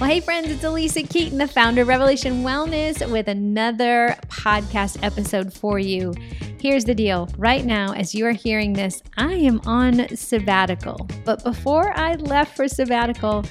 Well, hey, friends, it's Alisa Keeton, the founder of Revelation Wellness, with another podcast episode for you. Here's the deal right now, as you are hearing this, I am on sabbatical. But before I left for sabbatical,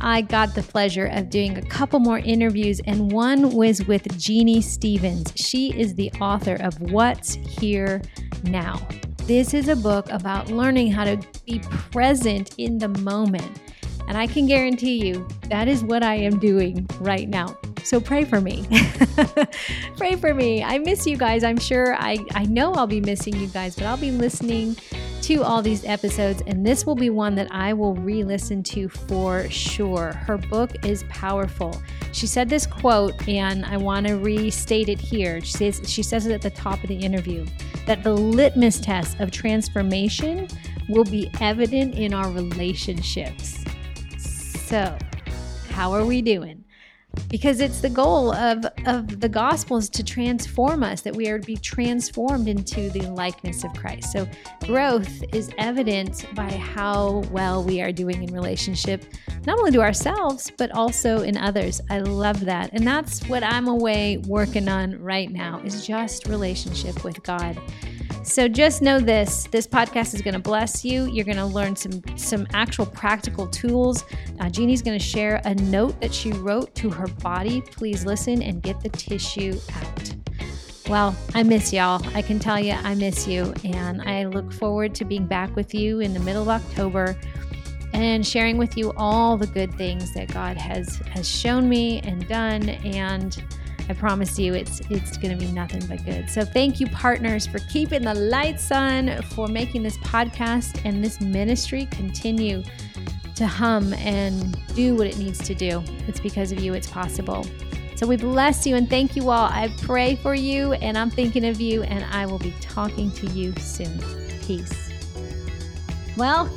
I got the pleasure of doing a couple more interviews, and one was with Jeannie Stevens. She is the author of What's Here Now. This is a book about learning how to be present in the moment. And I can guarantee you that is what I am doing right now. So pray for me. pray for me. I miss you guys. I'm sure I, I know I'll be missing you guys, but I'll be listening to all these episodes, and this will be one that I will re listen to for sure. Her book is powerful. She said this quote, and I want to restate it here. She says, she says it at the top of the interview that the litmus test of transformation will be evident in our relationships. So, how are we doing? Because it's the goal of, of the gospel is to transform us, that we are to be transformed into the likeness of Christ. So, growth is evident by how well we are doing in relationship, not only to ourselves, but also in others. I love that. And that's what I'm away working on right now is just relationship with God. So just know this: this podcast is going to bless you. You're going to learn some some actual practical tools. Uh, Jeannie's going to share a note that she wrote to her body. Please listen and get the tissue out. Well, I miss y'all. I can tell you, I miss you, and I look forward to being back with you in the middle of October and sharing with you all the good things that God has has shown me and done and I promise you it's it's going to be nothing but good. So thank you partners for keeping the lights on, for making this podcast and this ministry continue to hum and do what it needs to do. It's because of you it's possible. So we bless you and thank you all. I pray for you and I'm thinking of you and I will be talking to you soon. Peace. Well,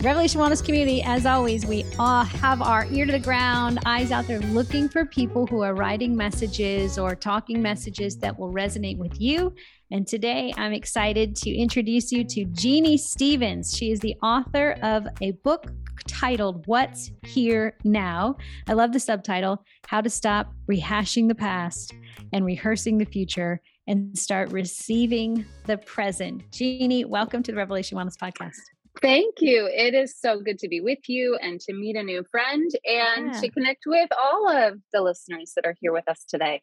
Revelation Wellness Community, as always, we all have our ear to the ground, eyes out there looking for people who are writing messages or talking messages that will resonate with you. And today I'm excited to introduce you to Jeannie Stevens. She is the author of a book titled What's Here Now. I love the subtitle How to Stop Rehashing the Past and Rehearsing the Future and Start Receiving the Present. Jeannie, welcome to the Revelation Wellness Podcast. Thank you. It is so good to be with you and to meet a new friend and yeah. to connect with all of the listeners that are here with us today.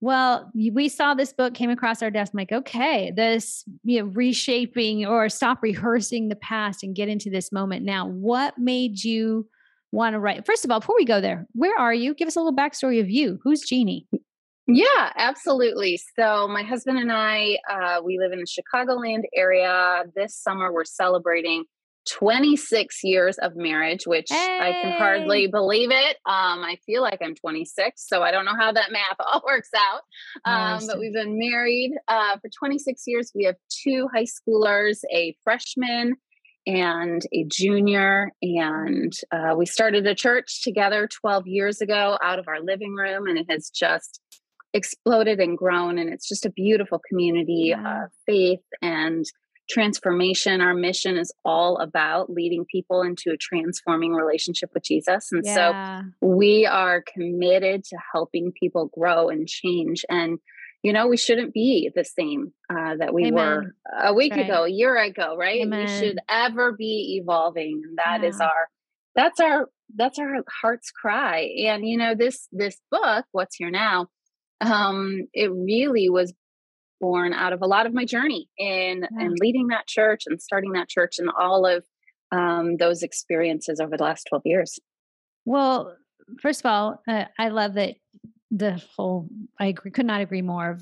Well, we saw this book came across our desk. I'm like, okay, this you know, reshaping or stop rehearsing the past and get into this moment now. What made you want to write? First of all, before we go there, where are you? Give us a little backstory of you. Who's Jeannie? Yeah, absolutely. So my husband and I, uh, we live in the Chicagoland area. This summer, we're celebrating 26 years of marriage, which hey. I can hardly believe it. Um, I feel like I'm 26, so I don't know how that math all works out. Um, but we've been married uh, for 26 years. We have two high schoolers, a freshman and a junior. And uh, we started a church together 12 years ago out of our living room, and it has just exploded and grown and it's just a beautiful community yeah. of faith and transformation our mission is all about leading people into a transforming relationship with jesus and yeah. so we are committed to helping people grow and change and you know we shouldn't be the same uh, that we Amen. were a week right. ago a year ago right Amen. we should ever be evolving and that yeah. is our that's our that's our heart's cry and you know this this book what's here now um, it really was born out of a lot of my journey in yeah. and leading that church and starting that church and all of um, those experiences over the last 12 years. Well, first of all, uh, I love that the whole, I agree, could not agree more.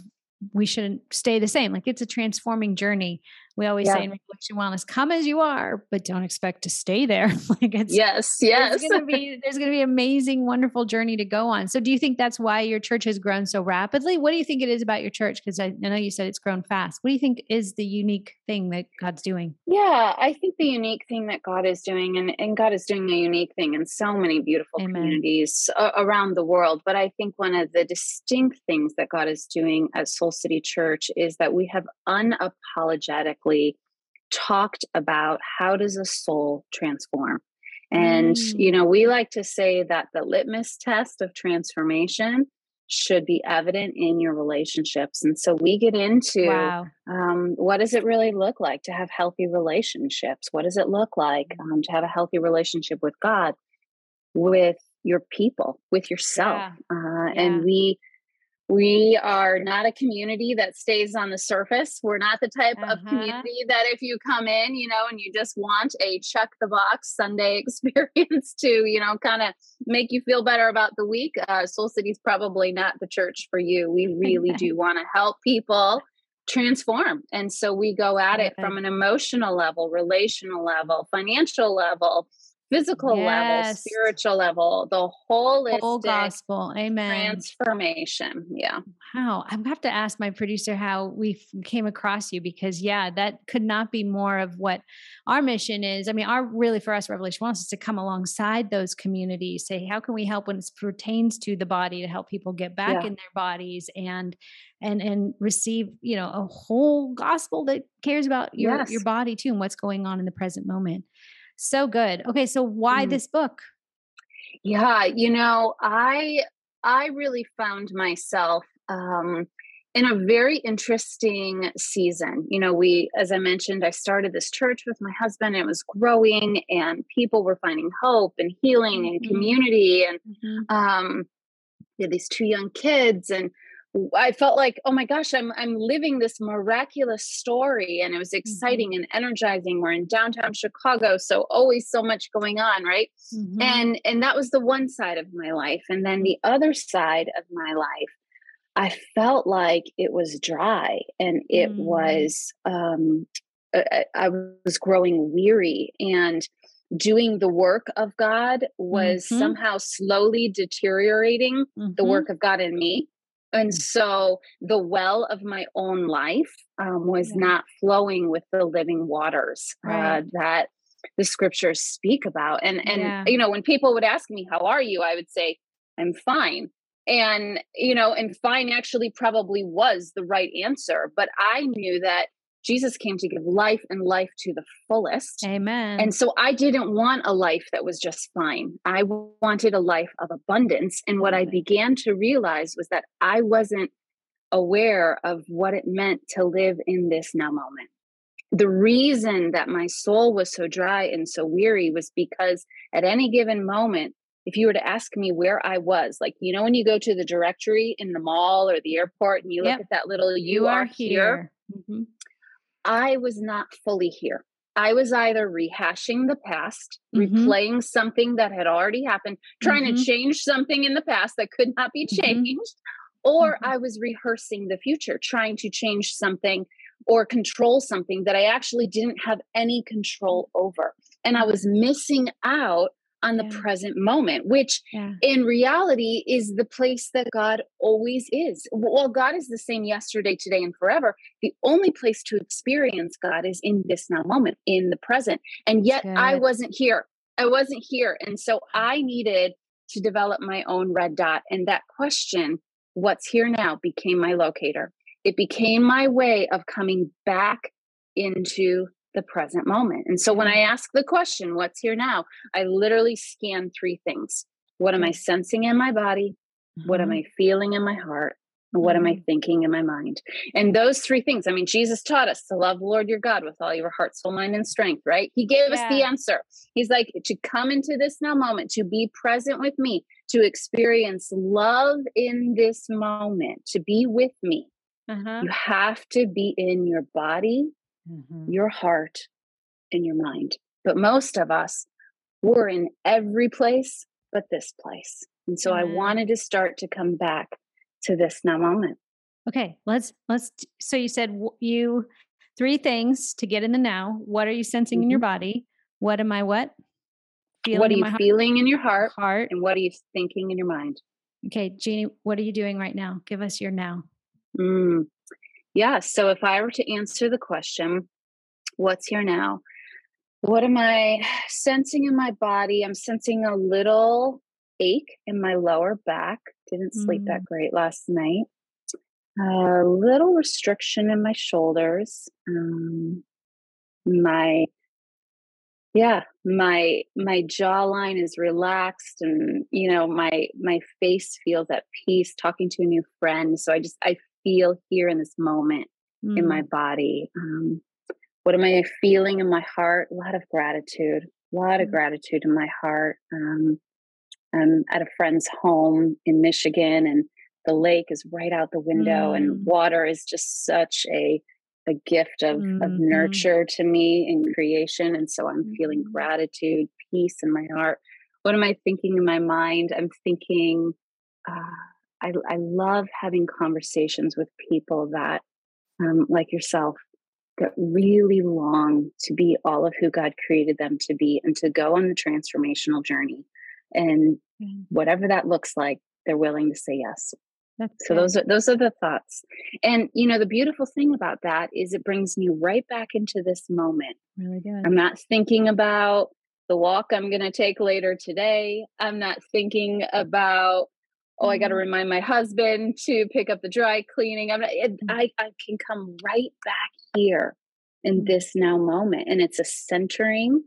We shouldn't stay the same. Like it's a transforming journey we always yeah. say in Revelation Wellness, come as you are, but don't expect to stay there. like it's yes, yes. There's gonna be there's gonna be amazing, wonderful journey to go on. So do you think that's why your church has grown so rapidly? What do you think it is about your church? Because I, I know you said it's grown fast. What do you think is the unique thing that God's doing? Yeah, I think the unique thing that God is doing, and, and God is doing a unique thing in so many beautiful Amen. communities uh, around the world. But I think one of the distinct things that God is doing at Soul City Church is that we have unapologetic talked about how does a soul transform And, mm. you know, we like to say that the litmus test of transformation should be evident in your relationships. And so we get into wow. um, what does it really look like to have healthy relationships? What does it look like mm. um, to have a healthy relationship with God, with your people, with yourself? Yeah. Uh, yeah. And we we are not a community that stays on the surface. We're not the type uh-huh. of community that if you come in, you know, and you just want a check the box Sunday experience to, you know, kind of make you feel better about the week, uh, Soul City is probably not the church for you. We really do want to help people transform. And so we go at it from an emotional level, relational level, financial level, physical yes. level, spiritual level, the holistic whole gospel. Amen. Transformation. Yeah. Wow. I'm have to ask my producer how we came across you because yeah, that could not be more of what our mission is. I mean, our really for us, Revelation wants us to come alongside those communities, say, how can we help when it pertains to the body to help people get back yeah. in their bodies and and and receive, you know, a whole gospel that cares about your yes. your body too and what's going on in the present moment. So good. Okay, so why mm. this book? Yeah, you know, I I really found myself um in a very interesting season. You know, we, as I mentioned, I started this church with my husband. It was growing, and people were finding hope and healing and mm-hmm. community. And mm-hmm. um, we had these two young kids, and I felt like, oh my gosh, I'm I'm living this miraculous story, and it was mm-hmm. exciting mm-hmm. and energizing. We're in downtown Chicago, so always so much going on, right? Mm-hmm. And and that was the one side of my life, and then the other side of my life, I felt like it was dry, and it mm-hmm. was um, I, I was growing weary, and doing the work of God was mm-hmm. somehow slowly deteriorating the mm-hmm. work of God in me. And so the well of my own life um, was yeah. not flowing with the living waters uh, right. uh, that the scriptures speak about. And and yeah. you know, when people would ask me, "How are you?" I would say, "I'm fine." And you know, and fine actually probably was the right answer, but I knew that Jesus came to give life and life to the fullest. Amen. And so I didn't want a life that was just fine. I wanted a life of abundance. And what I began to realize was that I wasn't aware of what it meant to live in this now moment. The reason that my soul was so dry and so weary was because at any given moment, if you were to ask me where I was, like, you know, when you go to the directory in the mall or the airport and you yep. look at that little, you, you are, are, here. here. Mm-hmm. I was not fully here. I was either rehashing the past, mm-hmm. replaying something that had already happened, trying mm-hmm. to change something in the past that could not be mm-hmm. changed, mm-hmm. or I was rehearsing the future, trying to change something or control something that I actually didn't have any control over. And I was missing out on the yeah. present moment, which yeah. in reality is the place that God always is. Well, God is the same yesterday, today, and forever. The only place to experience God is in this now moment, in the present. And yet I wasn't here. I wasn't here. And so I needed to develop my own red dot. And that question, what's here now, became my locator. It became my way of coming back into the present moment. And so when I ask the question, what's here now? I literally scan three things. What am I sensing in my body? Mm-hmm. What am mm-hmm. I feeling in my heart? what am I mm-hmm. thinking in my mind? And those three things, I mean, Jesus taught us to love the Lord your God with all your heart, soul, mind, and strength, right? He gave yeah. us the answer. He's like, to come into this now moment, to be present with me, to experience love in this moment, to be with me. Uh-huh. You have to be in your body mm-hmm. your heart, and your mind. But most of us, we're in every place but this place. And so mm-hmm. I wanted to start to come back to this now moment. Okay, let's let's so you said you three things to get in the now. What are you sensing mm-hmm. in your mm-hmm. body? What am I what? Feeling what are you feeling in your heart? Heart. And what are you thinking in your mind? Okay, Jeannie, what are you doing right now? Give us your now. Mm. Yeah. So if I were to answer the question, what's here now? What am I sensing in my body? I'm sensing a little ache in my lower back. Didn't sleep mm. that great last night. A little restriction in my shoulders. Um, my yeah my my jawline is relaxed and you know my my face feels at peace talking to a new friend so i just i feel here in this moment mm. in my mm. body um, what am i feeling in my heart a lot of gratitude a lot of mm. gratitude in my heart um, i'm at a friend's home in michigan and the lake is right out the window mm. and water is just such a a gift of, mm-hmm. of nurture to me in creation. And so I'm mm-hmm. feeling gratitude, peace in my heart. What am I thinking in my mind? I'm thinking, uh, I, I love having conversations with people that, um, like yourself, that really long to be all of who God created them to be and to go on the transformational journey. And mm-hmm. whatever that looks like, they're willing to say yes. That's so good. those are those are the thoughts. And you know, the beautiful thing about that is it brings me right back into this moment. Really good. I'm not thinking about the walk I'm going to take later today. I'm not thinking about oh, I got to mm-hmm. remind my husband to pick up the dry cleaning. I'm not, it, mm. I I can come right back here in mm. this now moment and it's a centering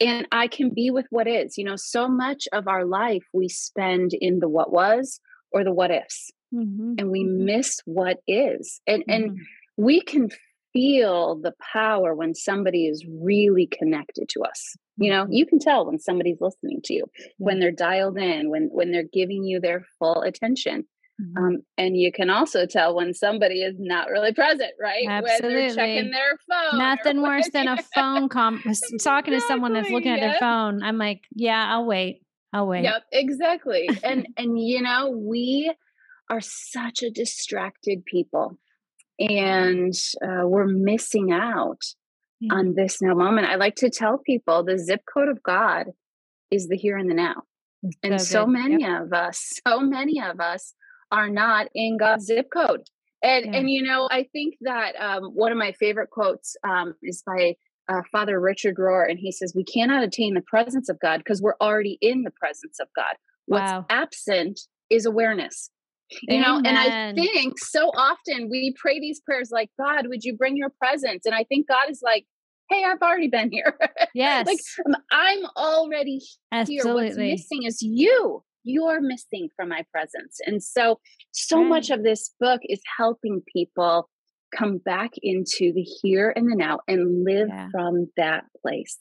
and I can be with what is. You know, so much of our life we spend in the what was or the what ifs mm-hmm. and we mm-hmm. miss what is and mm-hmm. and we can feel the power when somebody is really connected to us you know mm-hmm. you can tell when somebody's listening to you when they're dialed in when when they're giving you their full attention mm-hmm. um, and you can also tell when somebody is not really present, right? Absolutely. When they're checking their phone. Nothing worse than a phone com talking to someone that's looking at their phone. I'm like, yeah, I'll wait. I'll wait. Yep, exactly. and and you know, we are such a distracted people and uh, we're missing out yeah. on this now moment. I like to tell people the zip code of God is the here and the now. and so, so many yep. of us, so many of us are not in God's zip code. And yeah. and you know, I think that um, one of my favorite quotes um, is by uh, Father Richard Rohr, and he says, "We cannot attain the presence of God because we're already in the presence of God. What's wow. absent is awareness you know and i think so often we pray these prayers like god would you bring your presence? And i think god is like hey i've already been here. Yes. like um, i'm already Absolutely. here. What's missing is you. You're missing from my presence. And so so right. much of this book is helping people come back into the here and the now and live yeah. from that place.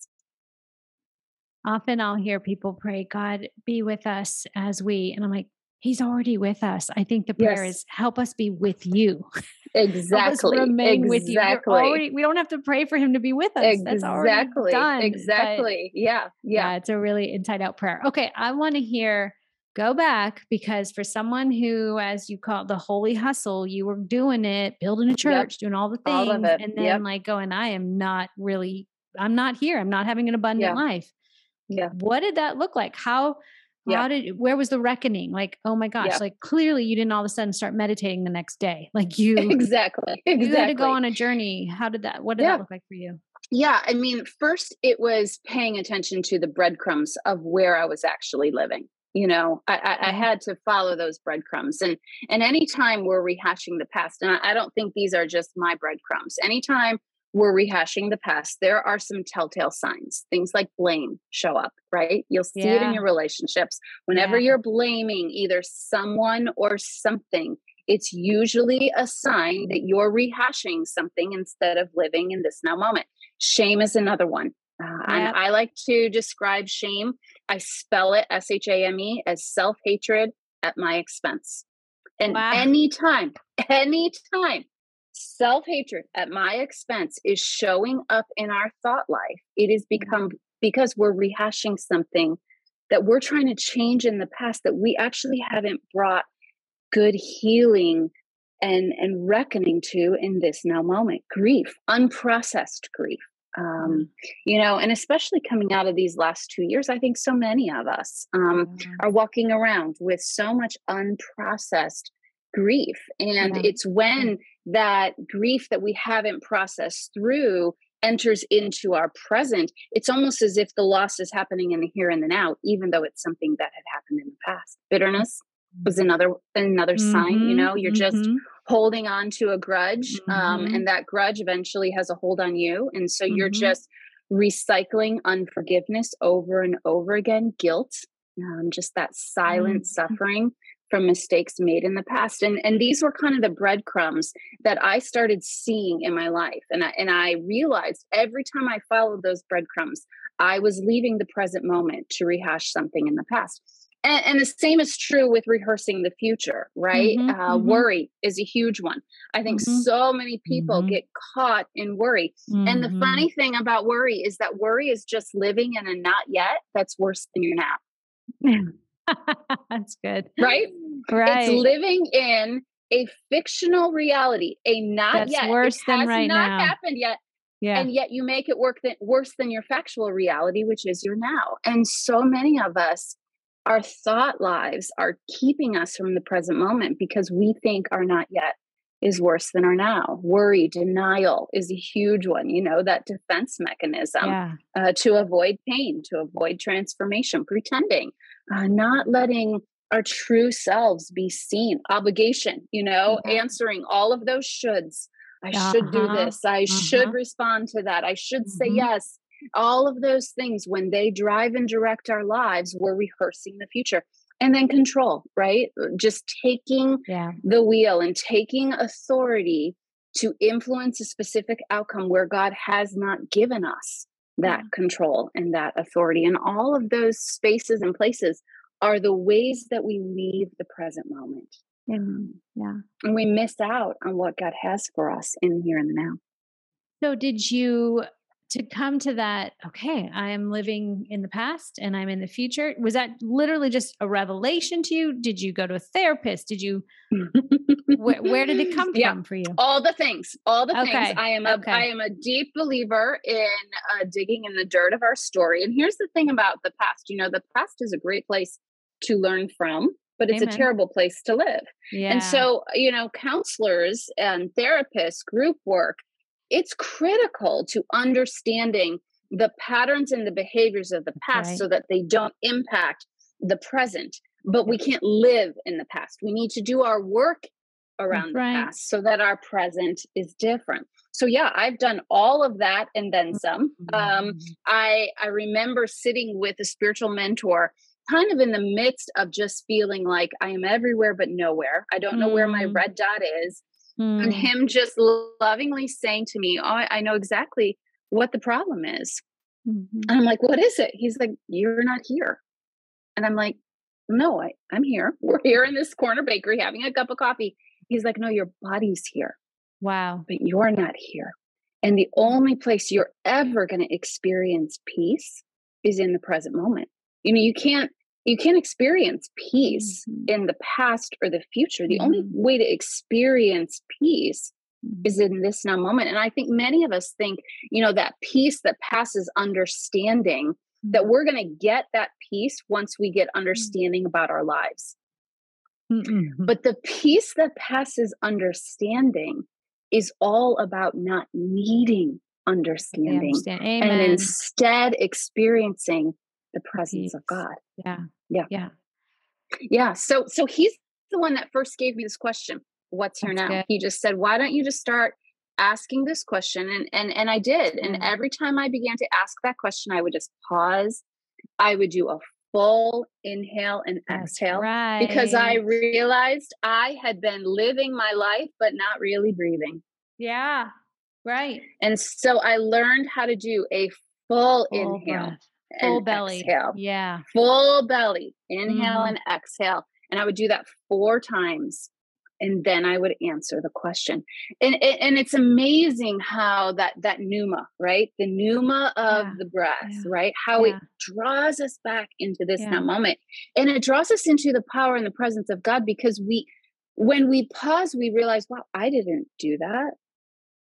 Often i'll hear people pray god be with us as we and i'm like He's already with us. I think the prayer yes. is help us be with you. Exactly. remain exactly. with you. Already, we don't have to pray for him to be with us. Exactly. That's already done. Exactly. Yeah. yeah. Yeah. It's a really inside out prayer. Okay. I want to hear go back because for someone who, as you call it, the holy hustle, you were doing it, building a church, yep. doing all the things, all and then yep. like going, I am not really, I'm not here. I'm not having an abundant yeah. life. Yeah. What did that look like? How yeah. how did where was the reckoning like oh my gosh yeah. like clearly you didn't all of a sudden start meditating the next day like you exactly exactly you had to go on a journey how did that what did yeah. that look like for you yeah i mean first it was paying attention to the breadcrumbs of where i was actually living you know I, I, I mm-hmm. had to follow those breadcrumbs and and anytime we're rehashing the past and I, I don't think these are just my breadcrumbs anytime we're rehashing the past, there are some telltale signs. Things like blame show up, right? You'll see yeah. it in your relationships. Whenever yeah. you're blaming either someone or something, it's usually a sign that you're rehashing something instead of living in this now moment. Shame is another one. Uh, yep. I like to describe shame. I spell it S H A M E as self hatred at my expense. And wow. anytime, anytime self hatred at my expense is showing up in our thought life, it has mm-hmm. become because we're rehashing something that we're trying to change in the past that we actually haven't brought good healing and and reckoning to in this now moment grief unprocessed grief um, mm-hmm. you know and especially coming out of these last two years i think so many of us um, mm-hmm. are walking around with so much unprocessed grief and yeah. it's when that grief that we haven't processed through enters into our present it's almost as if the loss is happening in the here and the now even though it's something that had happened in the past bitterness was mm-hmm. another another mm-hmm, sign you mm-hmm, know you're mm-hmm. just holding on to a grudge um, mm-hmm. um, and that grudge eventually has a hold on you and so you're mm-hmm. just recycling unforgiveness over and over again, guilt, um, just that silent mm-hmm. suffering from mistakes made in the past and and these were kind of the breadcrumbs that I started seeing in my life and I, and I realized every time I followed those breadcrumbs I was leaving the present moment to rehash something in the past and, and the same is true with rehearsing the future right mm-hmm, uh, mm-hmm. worry is a huge one I think mm-hmm. so many people mm-hmm. get caught in worry and the mm-hmm. funny thing about worry is that worry is just living in a not yet that's worse than your now That's good. Right? Right. It's living in a fictional reality, a not That's yet. worse than right not now. happened yet. Yeah. And yet you make it work that worse than your factual reality, which is your now. And so many of us, our thought lives are keeping us from the present moment because we think our not yet is worse than our now. Worry, denial is a huge one, you know, that defense mechanism yeah. uh, to avoid pain, to avoid transformation, pretending, uh, not letting our true selves be seen, obligation, you know, mm-hmm. answering all of those shoulds. I uh-huh. should do uh-huh, this. I uh-huh. should respond to that. I should mm-hmm. say yes. All of those things, when they drive and direct our lives, we're rehearsing the future and then control right just taking yeah. the wheel and taking authority to influence a specific outcome where god has not given us that yeah. control and that authority and all of those spaces and places are the ways that we leave the present moment. Mm, yeah. And we miss out on what god has for us in here and now. So did you to come to that okay i am living in the past and i'm in the future was that literally just a revelation to you did you go to a therapist did you where, where, did it come yeah, from for you all the things all the okay. things i am a okay. i am a deep believer in uh, digging in the dirt of our story and here's the thing about the past you know the past is a great place to learn from but it's Amen. a terrible place to live yeah. and so you know counselors and therapists group work it's critical to understanding the patterns and the behaviors of the past okay. so that they don't impact the present. But we can't live in the past. We need to do our work around right. the past so that our present is different. So yeah, I've done all of that and then some. Um, mm-hmm. I I remember sitting with a spiritual mentor kind of in the midst of just feeling like I am everywhere but nowhere. I don't know mm. where my mm. red dot is. Mm. And him just lovingly saying to me, Oh, I know exactly what the problem is. Mm-hmm. And I'm like, What is it? He's like, You're not here. And I'm like, No, I, I'm here. We're here in this corner bakery having a cup of coffee. He's like, No, your body's here. Wow. But you're not here. And the only place you're ever going to experience peace is in the present moment. You know, you can't you can't experience peace mm-hmm. in the past or the future. The mm-hmm. only way to experience peace mm-hmm. is in this now moment. And I think many of us think, you know, that peace that passes understanding, that mm-hmm. we're going to get that peace once we get mm-hmm. understanding about our lives. Mm-hmm. But the peace that passes understanding is all about not needing understanding and instead experiencing the presence peace. of God. Yeah. Yeah. Yeah. Yeah. So so he's the one that first gave me this question. What's here That's now? Good. He just said, why don't you just start asking this question? And and and I did. Mm. And every time I began to ask that question, I would just pause. I would do a full inhale and That's exhale right. because I realized I had been living my life but not really breathing. Yeah. Right. And so I learned how to do a full, full inhale. Breath full belly. Exhale. Yeah. Full belly. Inhale mm-hmm. and exhale. And I would do that four times. And then I would answer the question. And, and it's amazing how that that pneuma, right? The pneuma of yeah. the breath, yeah. right? How yeah. it draws us back into this now moment. And it draws us into the power and the presence of God because we when we pause, we realize, wow, I didn't do that.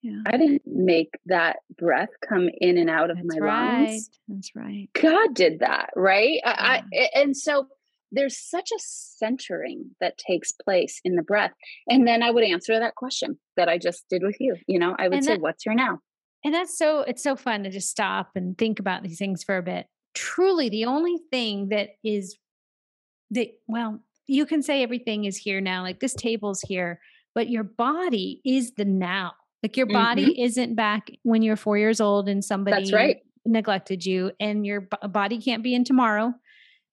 Yeah. I didn't make that breath come in and out of That's my right. lungs. That's right. God did that, right? Yeah. I, I, and so there's such a centering that takes place in the breath. And then I would answer that question that I just did with you. You know, I would say, What's your now? And that's so, it's so fun to just stop and think about these things for a bit. Truly, the only thing that is that, well, you can say everything is here now, like this table's here, but your body is the now like your body mm-hmm. isn't back when you're four years old and somebody That's right. neglected you and your b- body can't be in tomorrow.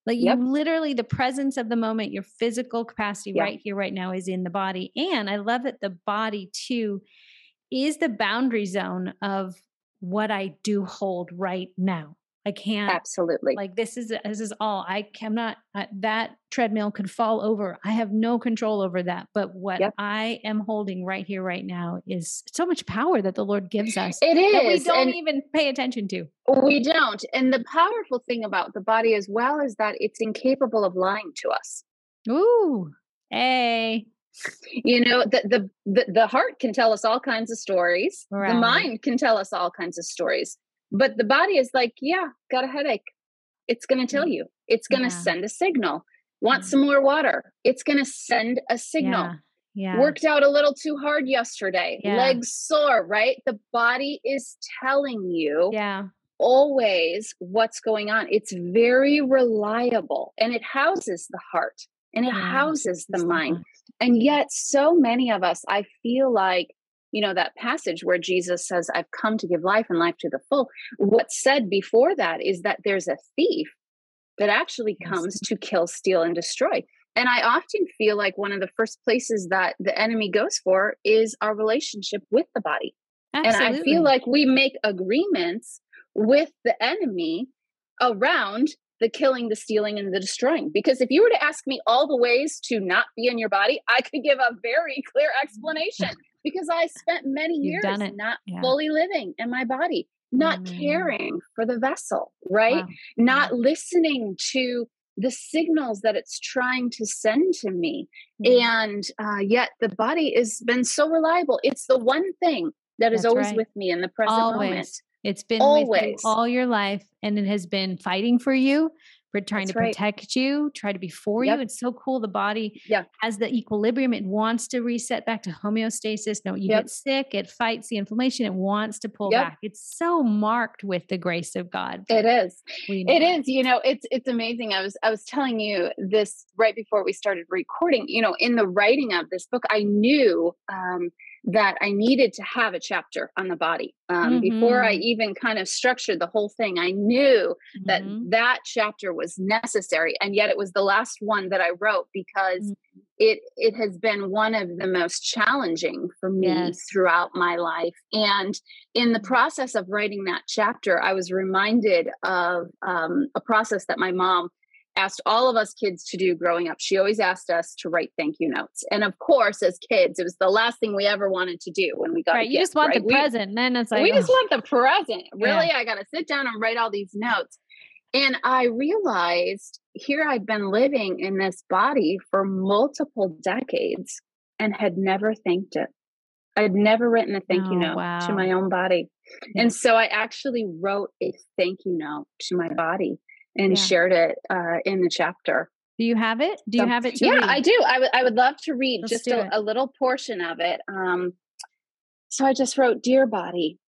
Like yep. you literally, the presence of the moment, your physical capacity yep. right here, right now is in the body. And I love that the body too is the boundary zone of what I do hold right now. I can't absolutely like this is this is all I cannot uh, that treadmill could fall over. I have no control over that. But what yep. I am holding right here, right now, is so much power that the Lord gives us. It is that we don't and even pay attention to. We don't. And the powerful thing about the body as well is that it's incapable of lying to us. Ooh, hey. You know, the, the the the heart can tell us all kinds of stories. Right. The mind can tell us all kinds of stories but the body is like, yeah, got a headache. It's going to tell mm. you. It's going to yeah. send a signal. Want some more water? It's going to send a signal. Yeah. Yeah. Worked out a little too hard yesterday. Yeah. Legs sore, right? The body is telling you yeah. always what's going on. It's very reliable and it houses the heart and it houses the mind. And yet, so many of us, I feel like you know that passage where jesus says i've come to give life and life to the full. What's said before that is that there's a thief that actually comes to kill steal and destroy. And i often feel like one of the first places that the enemy goes for is our relationship with the body. Absolutely. and i feel like we make agreements with the enemy around the killing, the stealing, and the destroying. Because if you were to ask me all the ways to not be in your body, I could give a very clear explanation because I spent many years not yeah. fully living in my body, not mm. caring for the vessel, right? Wow. Not yeah. listening to the signals that it's trying to send to me. Mm. And uh, yet the body has been so reliable. It's the one thing that is That's always right. with me in the present always. moment. It's been always all your life and it has been fighting for you for trying That's to right. protect you, try to be for yep. you. It's so cool. The body yeah. has the equilibrium. It wants to reset back to homeostasis. No, you yep. get sick, it fights the inflammation, it wants to pull yep. back. It's so marked with the grace of God. It is. It is. You know, it's it's amazing. I was I was telling you this right before we started recording. You know, in the writing of this book, I knew um, that I needed to have a chapter on the body. Um, mm-hmm. Before I mm-hmm. even kind of structured the whole thing, I knew mm-hmm. that that chapter was necessary, and yet it was the last one that I wrote because mm-hmm. it it has been one of the most challenging for me yes. throughout my life. And in the mm-hmm. process of writing that chapter, I was reminded of um, a process that my mom asked all of us kids to do growing up. She always asked us to write thank you notes. And of course, as kids, it was the last thing we ever wanted to do when we got right. you just want right? the we, present. Then it's like we oh. just want the present. Really, yeah. I got to sit down and write all these notes. And I realized here I'd been living in this body for multiple decades and had never thanked it. I'd never written a thank you oh, note wow. to my own body. And so I actually wrote a thank you note to my body and yeah. shared it uh, in the chapter. Do you have it? Do you have it? yeah, read? I do. I would. I would love to read Let's just a, a, little portion of it. Um, so I just wrote, "Dear body,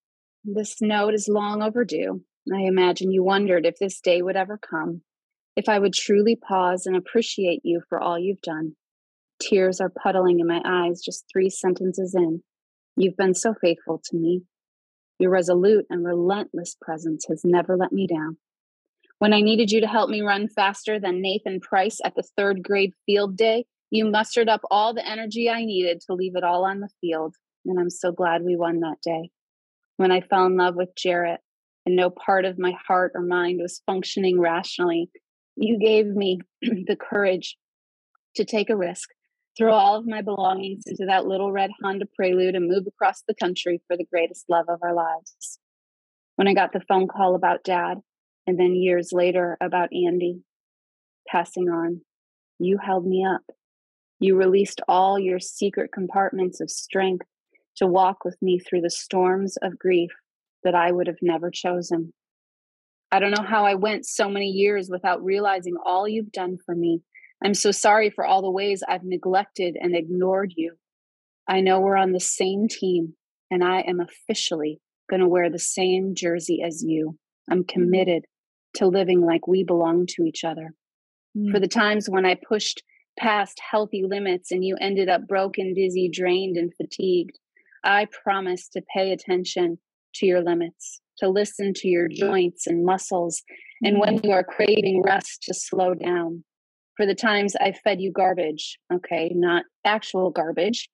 this note is long overdue. I imagine you wondered if this day would ever come, if I would truly pause and appreciate you for all you've done. Tears are puddling in my eyes just three sentences in. You've been so faithful to me. Your resolute and relentless presence has never let me down. When I needed you to help me run faster than Nathan Price at the third grade field day, you mustered up all the energy I needed to leave it all on the field. And I'm so glad we won that day. When I fell in love with Jarrett and no part of my heart or mind was functioning rationally, you gave me the courage to take a risk, throw all of my belongings into that little red Honda Prelude and move across the country for the greatest love of our lives. When I got the phone call about dad, and then years later about Andy passing on. You held me up. You released all your secret compartments of strength to walk with me through the storms of grief that I would have never chosen. I don't know how I went so many years without realizing all you've done for me. I'm so sorry for all the ways I've neglected and ignored you. I know we're on the same team, and I am officially going to wear the same jersey as you. I'm mm-hmm. committed to living like we belong to each other. Mm. For the times when I pushed past healthy limits and you ended up broken, dizzy, drained, and fatigued, I promise to pay attention to your limits. to listen to your joints and muscles, and when you are craving rest, to slow down. For the times I fed you garbage, okay, not actual garbage,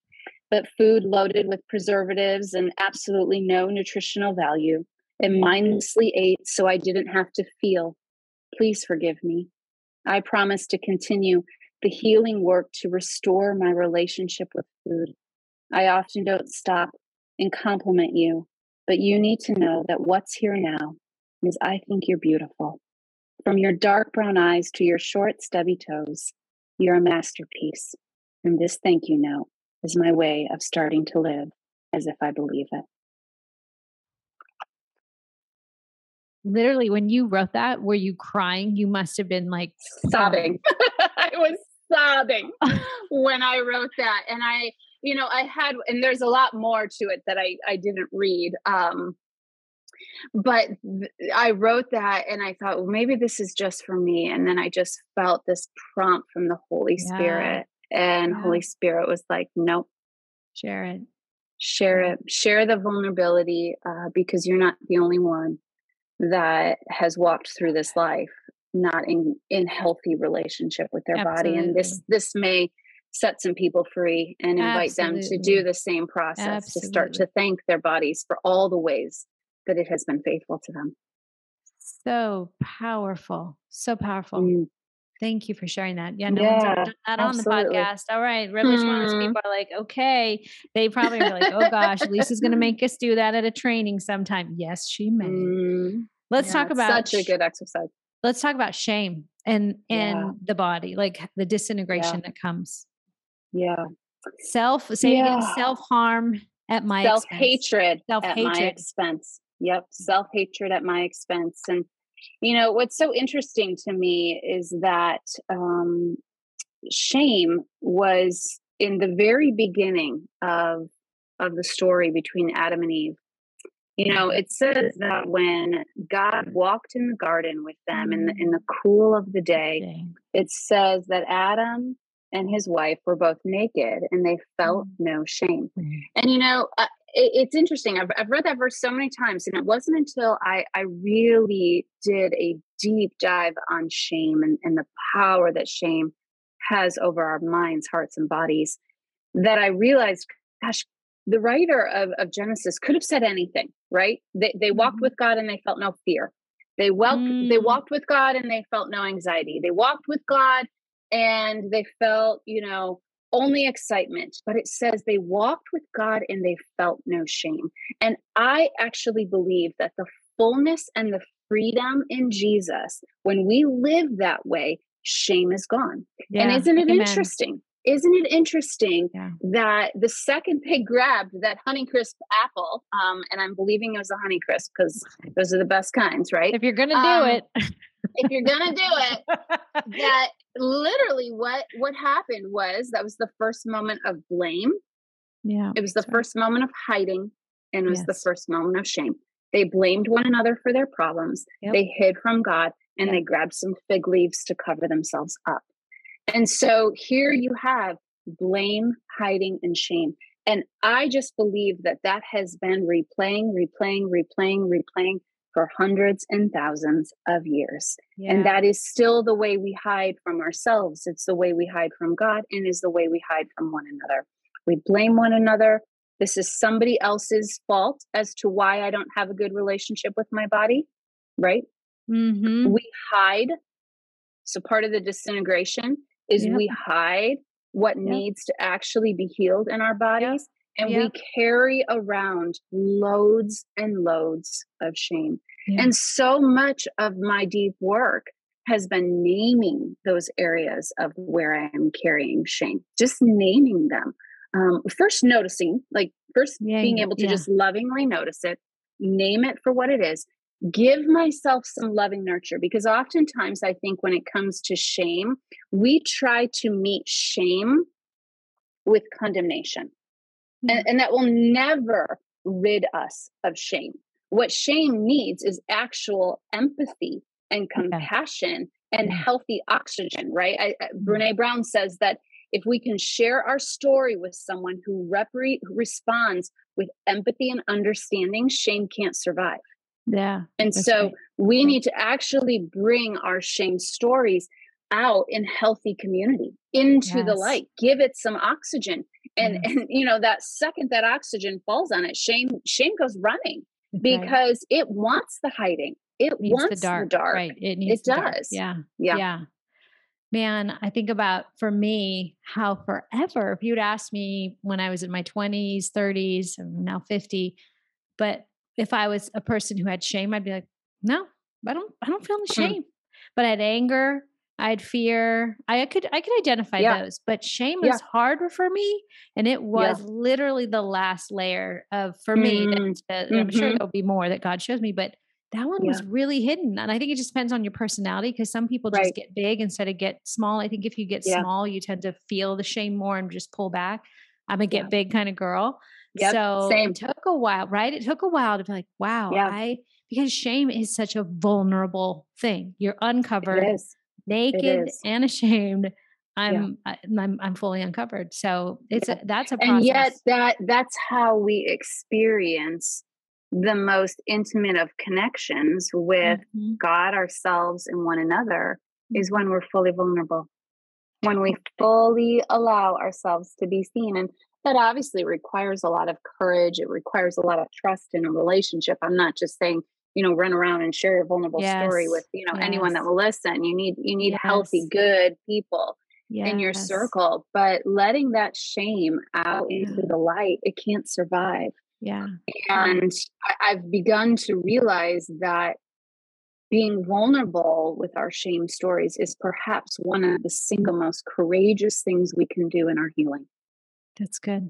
but food loaded with preservatives and absolutely no nutritional value, and mindlessly ate so I didn't have to feel. Please forgive me. I promise to continue the healing work to restore my relationship with food. I often don't stop and compliment you, but you need to know that what's here now is I think you're beautiful. From your dark brown eyes to your short, stubby toes, you're a masterpiece. And this thank you note is my way of starting to live as if I believe it. Literally, when you wrote that, were you crying? You must have been like sobbing. I was sobbing when I wrote that. And I, you know, I had, and there's a lot more to it that I, I didn't read. Um, but th- I wrote that and I thought, well, maybe this is just for me. And then I just felt this prompt from the Holy yeah. Spirit. And yeah. Holy Spirit was like, nope. Share it. Share it. Share the vulnerability uh, because you're not the only one that has walked through this life not in in healthy relationship with their Absolutely. body and this this may set some people free and invite Absolutely. them to do the same process Absolutely. to start to thank their bodies for all the ways that it has been faithful to them so powerful so powerful mm. Thank you for sharing that. Yeah, no yeah, one's ever done that absolutely. on the podcast. All right. Revelation hmm. people are like, okay. They probably are like, oh gosh, Lisa's going to make us do that at a training sometime. Yes, she may. Mm. Let's yeah, talk about such a good exercise let's talk about shame and and yeah. the body like the disintegration that comes yeah self again self harm at my self hatred self hatred at my expense yep self hatred at my expense and you know what's so interesting to me is that um shame was in the very beginning of of the story between adam and eve you know, it says that when God walked in the garden with them in the, in the cool of the day, it says that Adam and his wife were both naked and they felt mm. no shame. Mm. And, you know, it, it's interesting. I've, I've read that verse so many times, and it wasn't until I, I really did a deep dive on shame and, and the power that shame has over our minds, hearts, and bodies that I realized, gosh, the writer of, of Genesis could have said anything, right? They, they walked mm-hmm. with God and they felt no fear. They, wel- mm. they walked with God and they felt no anxiety. They walked with God and they felt, you know, only excitement. But it says they walked with God and they felt no shame. And I actually believe that the fullness and the freedom in Jesus, when we live that way, shame is gone. Yeah, and isn't it amen. interesting? isn't it interesting yeah. that the second they grabbed that Honeycrisp apple, um, and I'm believing it was a Honeycrisp because those are the best kinds, right? If you're gonna do um, it, if you're gonna do it, that literally what what happened was that was the first moment of blame. Yeah, it was the first moment of hiding, and it was yes. the first moment of shame. They blamed one another for their problems. Yep. They hid from God, and yep. they grabbed some fig leaves to cover themselves up. And so here you have blame, hiding, and shame. And I just believe that that has been replaying, replaying, replaying, replaying for hundreds and thousands of years. Yeah. And that is still the way we hide from ourselves. It's the way we hide from God and is the way we hide from one another. We blame one another. This is somebody else's fault as to why I don't have a good relationship with my body, right? Mm-hmm. We hide. So part of the disintegration is yep. we hide what yep. needs to actually be healed in our bodies yep. and we carry around loads and loads of shame. And so much of my deep work has been naming those areas of where I am carrying shame, just naming them. Um, first, noticing, like, first yeah, being able to yeah. just lovingly notice it, name it for what it is, give myself some loving nurture because oftentimes I think when it comes to shame, we try to meet shame with condemnation. And, and that will never rid us of shame. What shame needs is actual empathy and compassion and healthy oxygen, right? I, I. Brene Brown says that if we can share our story with someone who, repre- who responds with empathy and understanding, shame can't survive. Yeah. And so right. we need to actually bring our shame stories out in healthy community into yes. the light give it some oxygen and and you know that second that oxygen falls on it shame shame goes running because right. it wants the hiding it, it wants the dark. the dark right it needs it does yeah yeah yeah man i think about for me how forever if you'd asked me when i was in my 20s 30s i'm now 50 but if i was a person who had shame i'd be like no i don't i don't feel the hmm. shame but i had anger I had fear. I could I could identify yeah. those, but shame yeah. was harder for me, and it was yeah. literally the last layer of for me. Mm-hmm. To, I'm sure mm-hmm. there'll be more that God shows me, but that one was really hidden, and I think it just depends on your personality because some people just right. get big instead of get small. I think if you get small, you tend to feel the shame more and just pull back. I'm a get big kind of girl, yep. so Same. it took a while, right? It took a while to be like, wow, I because shame is such a vulnerable thing. You're uncovered naked and ashamed I'm, yeah. I, am I'm fully uncovered. So it's yeah. a, that's a process. And yet that that's how we experience the most intimate of connections with mm-hmm. God, ourselves, and one another is when we're fully vulnerable. When we fully allow ourselves to be seen. And that obviously requires a lot of courage. It requires a lot of trust in a relationship. I'm not just saying you know run around and share your vulnerable yes. story with you know yes. anyone that will listen you need you need yes. healthy good people in your circle but letting that shame out into the light it can't survive yeah and i've begun to realize that being vulnerable with our shame stories is perhaps one of the single most courageous things we can do in our healing that's good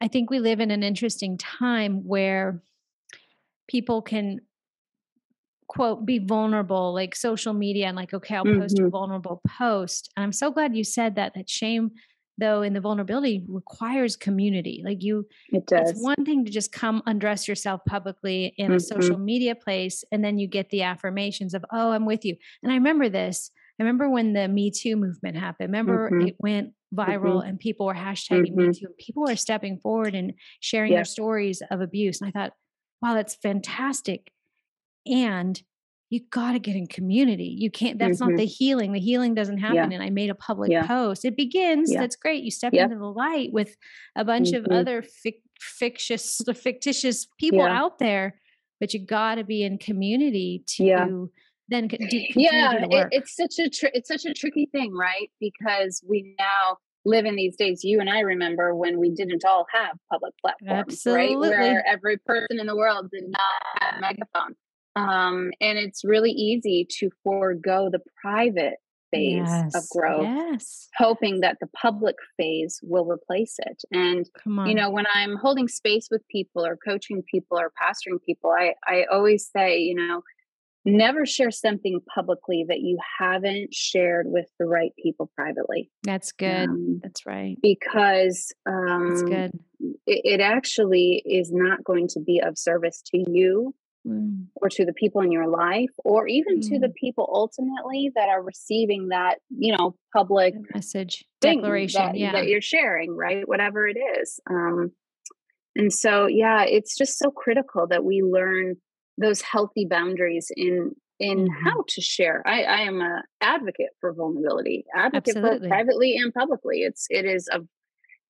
i think we live in an interesting time where people can quote be vulnerable like social media and like okay i'll mm-hmm. post a vulnerable post and i'm so glad you said that that shame though in the vulnerability requires community like you it does it's one thing to just come undress yourself publicly in mm-hmm. a social media place and then you get the affirmations of oh i'm with you and i remember this i remember when the me too movement happened remember mm-hmm. it went viral mm-hmm. and people were hashtagging me mm-hmm. too people were stepping forward and sharing their stories of abuse and i thought wow that's fantastic and you got to get in community. You can't, that's mm-hmm. not the healing. The healing doesn't happen. Yeah. And I made a public yeah. post. It begins. Yeah. That's great. You step into the light with a bunch mm-hmm. of other fic- fictitious, fictitious people out there, but you got to be in community to then do, yeah. It, it's such a, tr- it's such a tricky thing, right? Because we now live in these days. You and I remember when we didn't all have public platforms, Absolutely. right? Where every person in the world did not have a megaphone. Um, and it's really easy to forego the private phase yes, of growth, yes. hoping that the public phase will replace it. And you know, when I'm holding space with people or coaching people or pastoring people, I I always say, you know, never share something publicly that you haven't shared with the right people privately. That's good. Um, That's right. Because um, That's good. It, it actually is not going to be of service to you mm. or to the people in your life or even mm. to the mm. people ultimately that are receiving that you know public message declaration that, yeah. that you're sharing right whatever it is um, and so yeah it's just so critical that we learn those healthy boundaries in in mm-hmm. how to share i i am a advocate for vulnerability advocate Absolutely. for privately and publicly it's it is a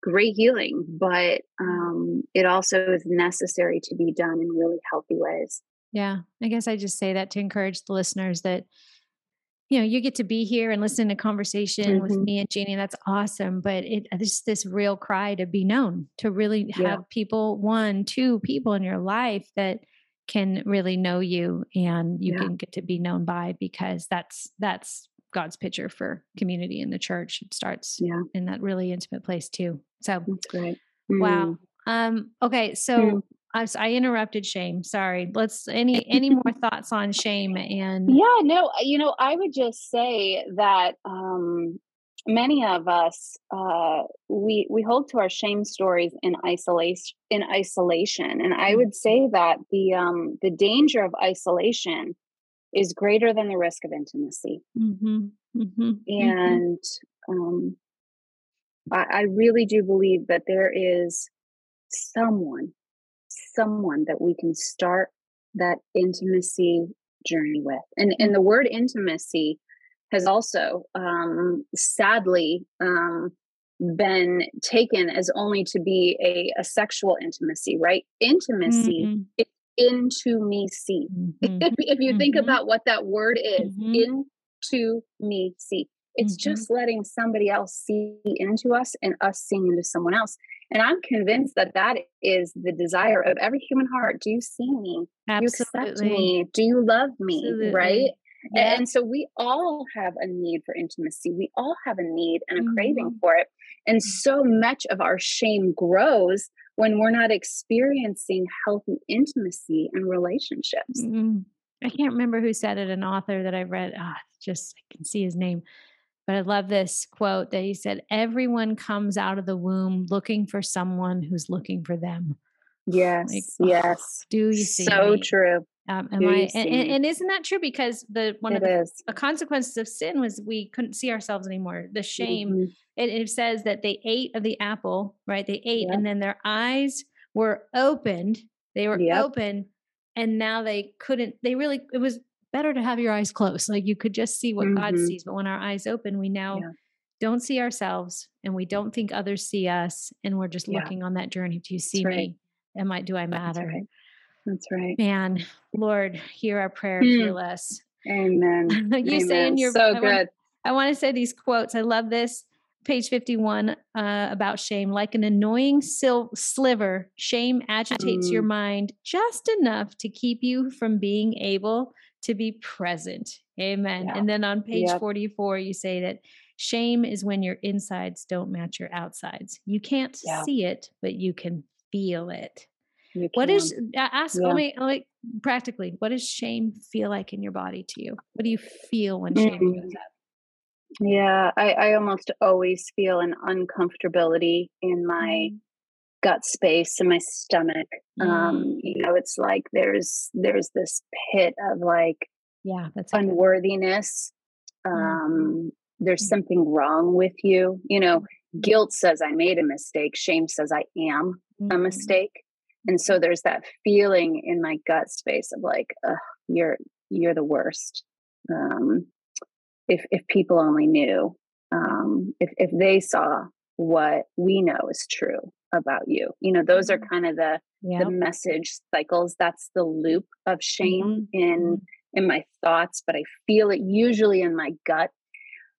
great healing, but um, it also is necessary to be done in really healthy ways. Yeah, I guess I just say that to encourage the listeners that you know you get to be here and listen to conversation mm-hmm. with me and Jeannie. That's awesome, but it it's this real cry to be known, to really have yeah. people, one, two people in your life that can really know you and you yeah. can get to be known by because that's that's God's picture for community in the church. It starts yeah. in that really intimate place too. So great. Mm. Wow. Um, okay. So mm. I, I, interrupted shame. Sorry. Let's any any more thoughts on shame and Yeah, no, you know, I would just say that um many of us uh we we hold to our shame stories in isolation in isolation. And I would say that the um the danger of isolation is greater than the risk of intimacy. Mm-hmm. Mm-hmm. mm-hmm. And um, I, I really do believe that there is someone, someone that we can start that intimacy journey with. And and the word intimacy has also um, sadly um, been taken as only to be a, a sexual intimacy, right? Intimacy mm-hmm. into me see. Mm-hmm. if, if, you mm-hmm. think about what that word is, mm-hmm. into me see. It's mm-hmm. just letting somebody else see into us and us seeing into someone else. And I'm convinced that that is the desire of every human heart. Do you see me? Absolutely. Do you accept me? Do you love me? Absolutely. Right? Yeah. And so we all have a need for intimacy. We all have a need and a mm-hmm. craving for it. And mm-hmm. so much of our shame grows when we're not experiencing healthy intimacy and relationships. Mm-hmm. I can't remember who said it, an author that I read. Ah, just I can see his name. But I love this quote that he said, Everyone comes out of the womb looking for someone who's looking for them. Yes. Like, yes. Oh, do you see? So me? true. Um, am I, and, and, and, isn't that true? Because the one it of the, the, consequences of sin was we couldn't see ourselves anymore. The shame. Mm-hmm. It, it, says that they ate of the apple, right? They ate, yep. and then their eyes were opened. They were yep. open, and now they couldn't. They really. It was better to have your eyes closed, like you could just see what mm-hmm. God sees. But when our eyes open, we now yeah. don't see ourselves, and we don't think others see us, and we're just yeah. looking on that journey. Do you see right. me? Am I? Do I matter? That's right. That's right. Man, Lord, hear our prayer, mm. heal us. Amen. you Amen. say in your so I good. Want, I want to say these quotes. I love this. Page 51 uh, about shame. Like an annoying sil- sliver, shame agitates mm. your mind just enough to keep you from being able to be present. Amen. Yeah. And then on page yep. 44, you say that shame is when your insides don't match your outsides. You can't yeah. see it, but you can feel it. What is ask yeah. me like practically, what does shame feel like in your body to you? What do you feel when shame mm. shows up? Yeah, I, I almost always feel an uncomfortability in my mm. Gut space in my stomach. Um, mm. Um, you know, it's like there's there's this pit of like yeah, that's unworthiness. Mm. Um, there's mm. something wrong with you. You know, mm. guilt says I made a mistake. Shame says I am a mm-hmm. mistake and so there's that feeling in my gut space of like you're you're the worst um, if if people only knew um, if if they saw what we know is true about you you know those are mm-hmm. kind of the yep. the message cycles that's the loop of shame mm-hmm. in mm-hmm. in my thoughts but i feel it usually in my gut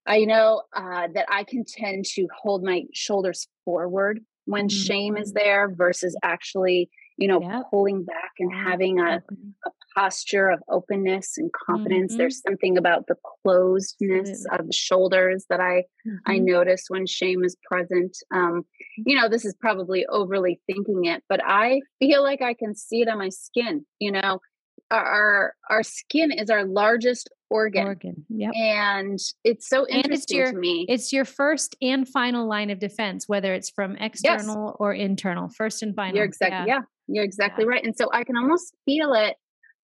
i know uh, that i can tend to hold my shoulders forward when mm-hmm. shame is there versus actually you know yep. pulling back and having a, a, posture of openness and confidence mm-hmm. there's something about the closedness Absolutely. of the shoulders that i mm-hmm. i notice when shame is present um mm-hmm. you know this is probably overly thinking it but i feel like i can see it on my skin you know our our skin is our largest organ. Organ. Yep. And it's so interesting and it's your, to me. It's your first and final line of defense, whether it's from external yes. or internal. First and final. You're exactly yeah. yeah you're exactly yeah. right. And so I can almost feel it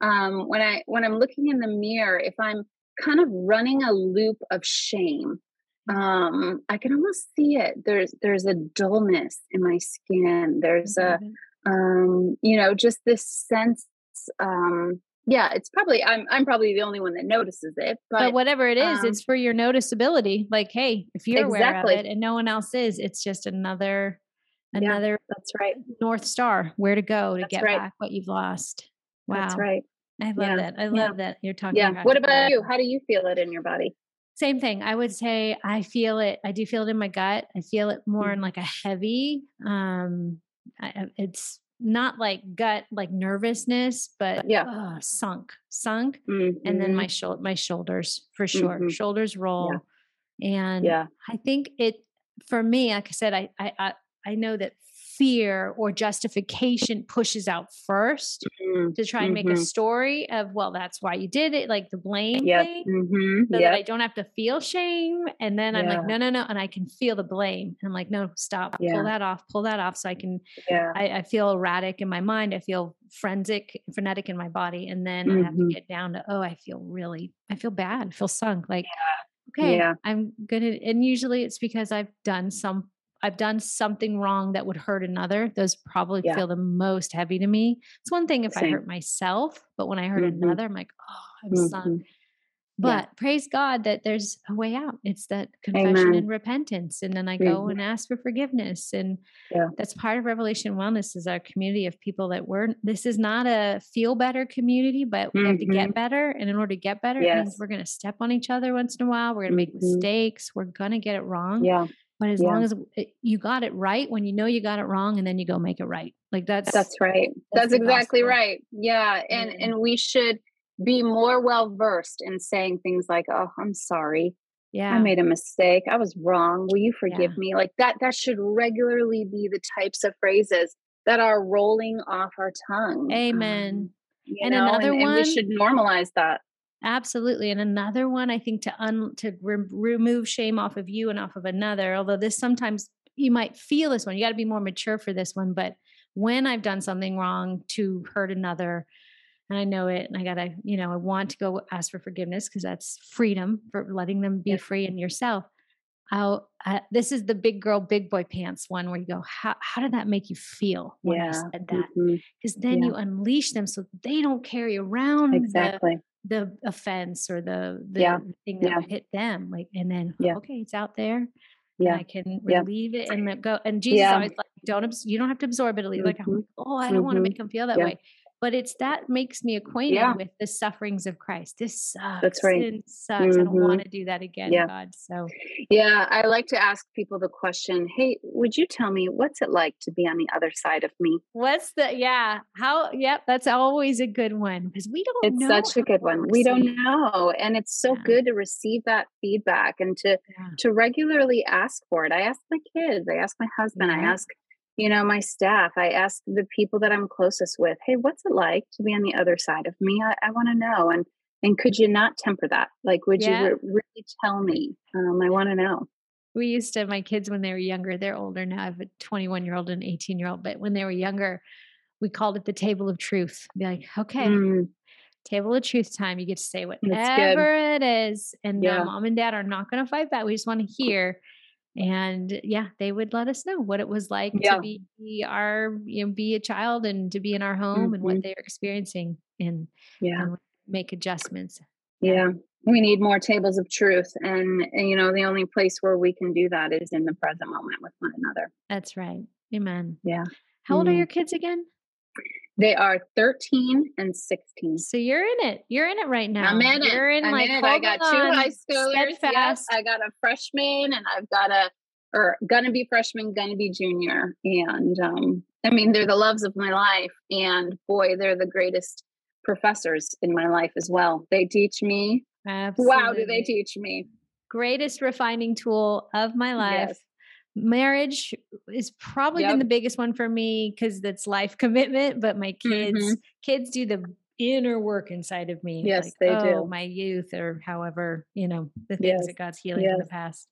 um, when I when I'm looking in the mirror. If I'm kind of running a loop of shame, um, I can almost see it. There's there's a dullness in my skin. There's a um, you know just this sense um, yeah, it's probably I'm I'm probably the only one that notices it. But, but whatever it is, um, it's for your noticeability. Like, hey, if you're exactly. aware of it and no one else is, it's just another another yeah, that's right north star where to go to that's get right. back what you've lost. Wow, that's right. I love yeah. that. I love yeah. that you're talking. Yeah. what about you? How do you feel it in your body? Same thing. I would say I feel it. I do feel it in my gut. I feel it more mm-hmm. in like a heavy. Um, I, it's not like gut like nervousness but yeah uh, sunk sunk mm-hmm. and then my mm-hmm. shoulder my shoulders for sure mm-hmm. shoulders roll and yeah i think it for me like i said I, I i know that fear or justification pushes out 1st mm-hmm. to try and make a mm-hmm. story of well that's why you did it like the blame yep. thing mm-hmm. so yep. that i don't have to feel shame and then i'm like no no no and i can feel the blame and i'm like no stop yeah. pull that off pull that off so i can yeah. I, I, feel erratic in my mind i feel forensic frenetic in my body and then i have to mm-hmm. get down to oh i feel really i feel bad I feel sunk like yeah. okay yeah. i'm gonna and usually it's because i've done some I've done something wrong that would hurt another, those probably Yeah. feel the most heavy to me. It's one thing if I hurt myself, but when I hurt Mhm. another, I'm like, oh, I'm sunk. Mhm. But praise God that there's a way out. It's that confession Amen. and repentance. And then I go Mhm. and ask for forgiveness. And Yeah. that's part of Revelation Wellness is our community of people that we're this is not a feel better community, but we have to get better. And in order to get better, Yes. we're gonna step on each other once in a while. We're gonna make Mhm. mistakes. We're gonna get it wrong. Yeah, But as Yeah. long as it, you got it right, when you know you got it wrong, and then you go make it right. Like that's that's right. that's That's, exactly gospel. right. Yeah, and Yeah. and we should be more well versed in saying things like, "Oh, I'm sorry. yeah. I made a mistake. I was wrong. Will you forgive Yeah. me?" Like that that should regularly be the types of phrases that are rolling off our tongue. Amen. Um, And know, another and, and we one- should normalize that. Absolutely. And another one, I think, to un to re- remove shame off of you and off of another. Although this sometimes you might feel this one, you got to be more mature for this one. But when I've done something wrong to hurt another, and I know it, and I gotta, you know, I want to go ask for forgiveness because that's freedom for letting them be Yeah. free in yourself. I'll, uh, this is the big girl, big boy pants one where you go, how, how did that make you feel when I Yeah. said that? Because then Yeah. you unleash them so they don't carry around Exactly. The offense or the the Yeah. thing that Yeah. hit them like and then Yeah. okay it's out there and Yeah. i can relieve it and let go and jesus always like don't abs- you don't have to absorb it like I'm Mhm. like, oh i don't want to make them feel that way but it's that makes me acquainted Yeah. with the sufferings of christ this sucks That's right. Sin sucks i don't Mhm. want to do that again Yeah. god so Yeah, I like to ask people the question, "Hey, would you tell me what's it like to be on the other side of me?" what's the yeah how yep that's always a good one because we don't It's know such a good one. We don't know, and it's so Yeah. good to receive that feedback and to to regularly ask for it. I ask my kids, I ask my husband, I ask, you know, my staff, I ask the people that I'm closest with, "Hey, what's it like to be on the other side of me? I, I want to know." And and could you not temper that? Like, would Yeah. you re- really tell me? Um, I want to know. we used to my kids when they were younger they're older now i have a 21 year old and 18 year old but when they were younger we called it the table of truth be like okay Mm, table of truth time you get to say whatever it is and uh, Yeah. mom and dad are not going to fight back we just want to hear and yeah they would let us know what it was like Yeah. to be, be our you know be a child and to be in our home and what Mhm. they're experiencing and, yeah. and make adjustments Yeah. We need more tables of truth. And, and, you know, the only place where we can do that is in the present moment with one another. that's right amen Yeah. how old are Mhm. your kids again They are 13 and 16. So you're in it. You're in it right now. I'm in it. You're in I'm like in it. I got two hold high schoolers. Yes, I got a freshman and I've got a, or gonna be freshman, gonna be junior. And um, I mean, they're the loves of my life. And boy, they're the greatest professors in my life as well. They teach me. Wow, do they teach me? Greatest refining tool of my life. Yes. Marriage is probably been the biggest one for me because that's life commitment. But my kids, Mhm. kids do the inner work inside of me. Yes, like, they oh, do. My youth, or however you know the things Yes, that God's healing in the yes.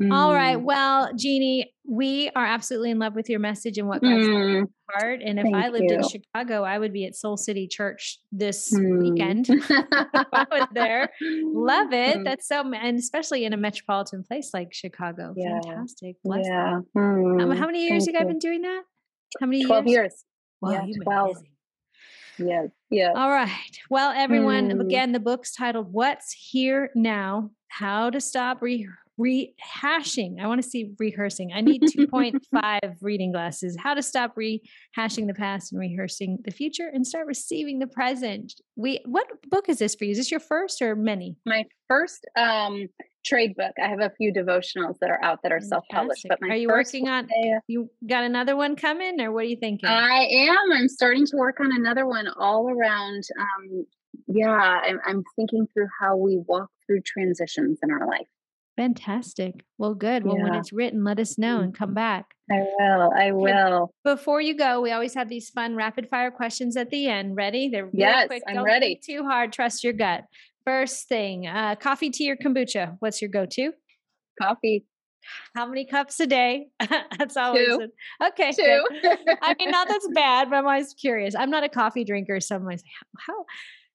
Past. All right. Mm. Well, Jeannie, we are absolutely in love with your message and what God's Mm. heart. And if Thank I lived in. Chicago, I would be at Soul City Church this Mm. weekend. I was there. Love it. Mm. That's so, and especially in a metropolitan place like Chicago. Yeah. Fantastic. Bless Yeah. Um, Mm. how many years Thank you guys been doing that? How many 12 years? years. Wow, Yeah, you've been 12. busy. Yes. Yes. All right. Well, everyone, Mm. again, the book's titled What's Here Now How to Stop Re- Rehashing. I want to see rehearsing. I need 2.5 reading glasses. How to Stop Rehashing the Past and Rehearsing the Future and Start Receiving the Present. We What book is this for you? Is this your first or many? my first um trade book. I have a few devotionals that are out that are self-published, but my Are you working on, one, you got another one coming or what are you thinking? I am. I'm starting to work on another one all around. Um, yeah, I'm, I'm thinking through how we walk through transitions in our life. Fantastic. Well, good. Well, when it's written, let us know and come back. I will. I will. Before you go, we always have these fun rapid fire questions at the end. Ready? They're Yes, quick. I'm Don't ready. too hard. Trust your gut. First thing, uh, coffee, tea, or kombucha. What's your go-to? Coffee. How many cups a day? that's always Two. a- okay. Two. I mean, not that's bad, but I'm always curious. I'm not a coffee drinker, so I'm always like, how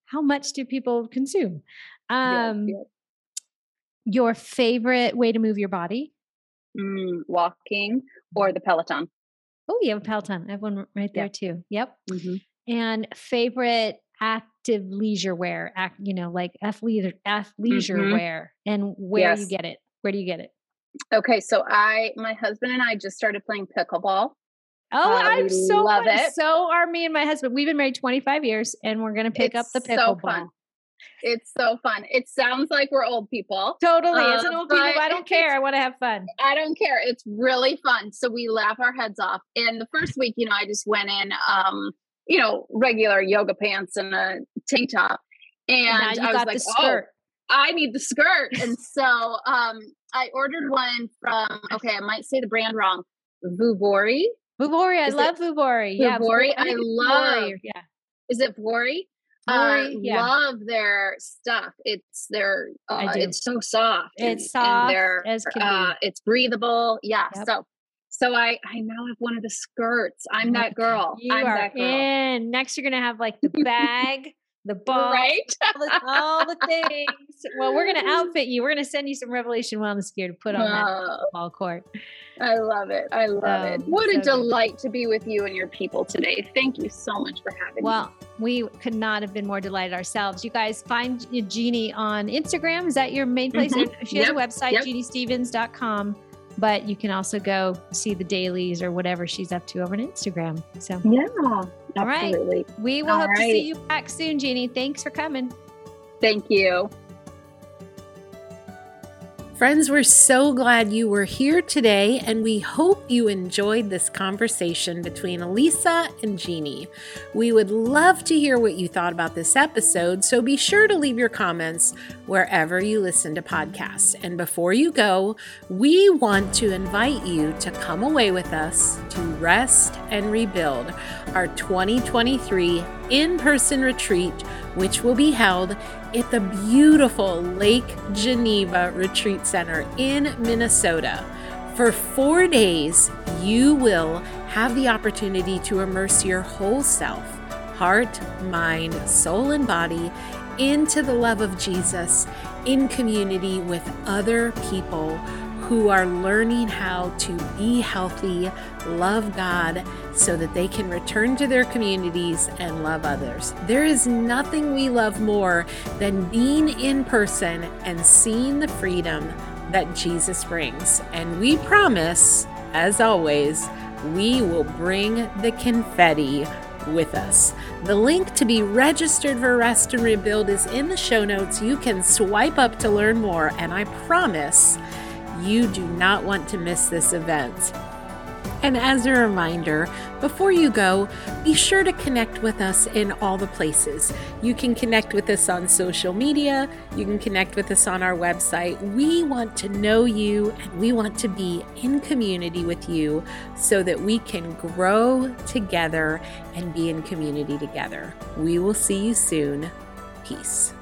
how, much do people consume? Yes, Um, yes. Your favorite way to move your body? mm, walking or the Peloton. Oh, you have a Peloton. I have one right there too. Yep. Mm-hmm. And favorite active leisure wear, act, you know, like athleisure, athleisure Mhm. wear, and where you get it. Where do you get it? Okay, so I, my husband and I just started playing pickleball. Oh, Uh, I'm so love fun. it. So are me and my husband. We've been married 25 years, and we're gonna pick up It's the so pickleball. fun. It's so fun. It sounds like we're old people. Totally, it's an old people. I don't care. I want to have fun. I don't care. It's really fun. So we laugh our heads off. And the first week, you know, I just went in, um, you know, regular yoga pants and a tank top. And, And I was got like, the skirt. oh, I need the skirt. and so um, I ordered one from, okay, I might say the brand wrong, Vuvori. Vuvori, I Is it love Vuvori. Yeah, Vuvori? I love- Yeah, Is it Vori? Vori, uh, yeah. Love their stuff. It's their. I Uh, it's so soft. It's and soft they're, as can uh, It's breathable. Yeah. Yep. So, so I I now have one of the skirts. I'm that girl. You I'm are that girl. in. Next, you're gonna have like the bag, the ball, Right. all, the, all the things. Well, we're gonna outfit you. We're gonna send you some Revelation Wellness gear to put on that Oh, ball court. I love it. I love it. What so a good. delight to be with you and your people today. Thank you so much for having me. Well, we could not have been more delighted ourselves. You guys find Jeannie on Instagram. Is that your main place? Mhm. She has a Yep. website, Yep. jeanniestevens.com. But you can also go see the dailies or whatever she's up to over on Instagram. So Yeah. All right. Absolutely. we will All hope to see you back soon, Jeannie. Thanks for coming. Thank you. Friends, we're so glad you were here today, and we hope you enjoyed this conversation between Alisa and Jeannie. We would love to hear what you thought about this episode, so be sure to leave your comments wherever you listen to podcasts. And before you go, we want to invite you to come away with us to rest and rebuild our 2023 in person retreat, which will be held at the beautiful Lake Geneva Retreat Center in Minnesota. For four days, you will have the opportunity to immerse your whole self heart, mind, soul, and body into the love of Jesus in community with other people who are learning how to be healthy, love God, so that they can return to their communities and love others. There is nothing we love more than being in person and seeing the freedom that Jesus brings. And we promise, as always, we will bring the confetti with us. The link to be registered for Rest and Rebuild is in the show notes. You can swipe up to learn more, and I promise you do not want to miss this event. And as a reminder, before you go, be sure to connect with us in all the places. You can connect with us on social media, you can connect with us on our website. We want to know you and we want to be in community with you so that we can grow together and be in community together. We will see you soon. Peace.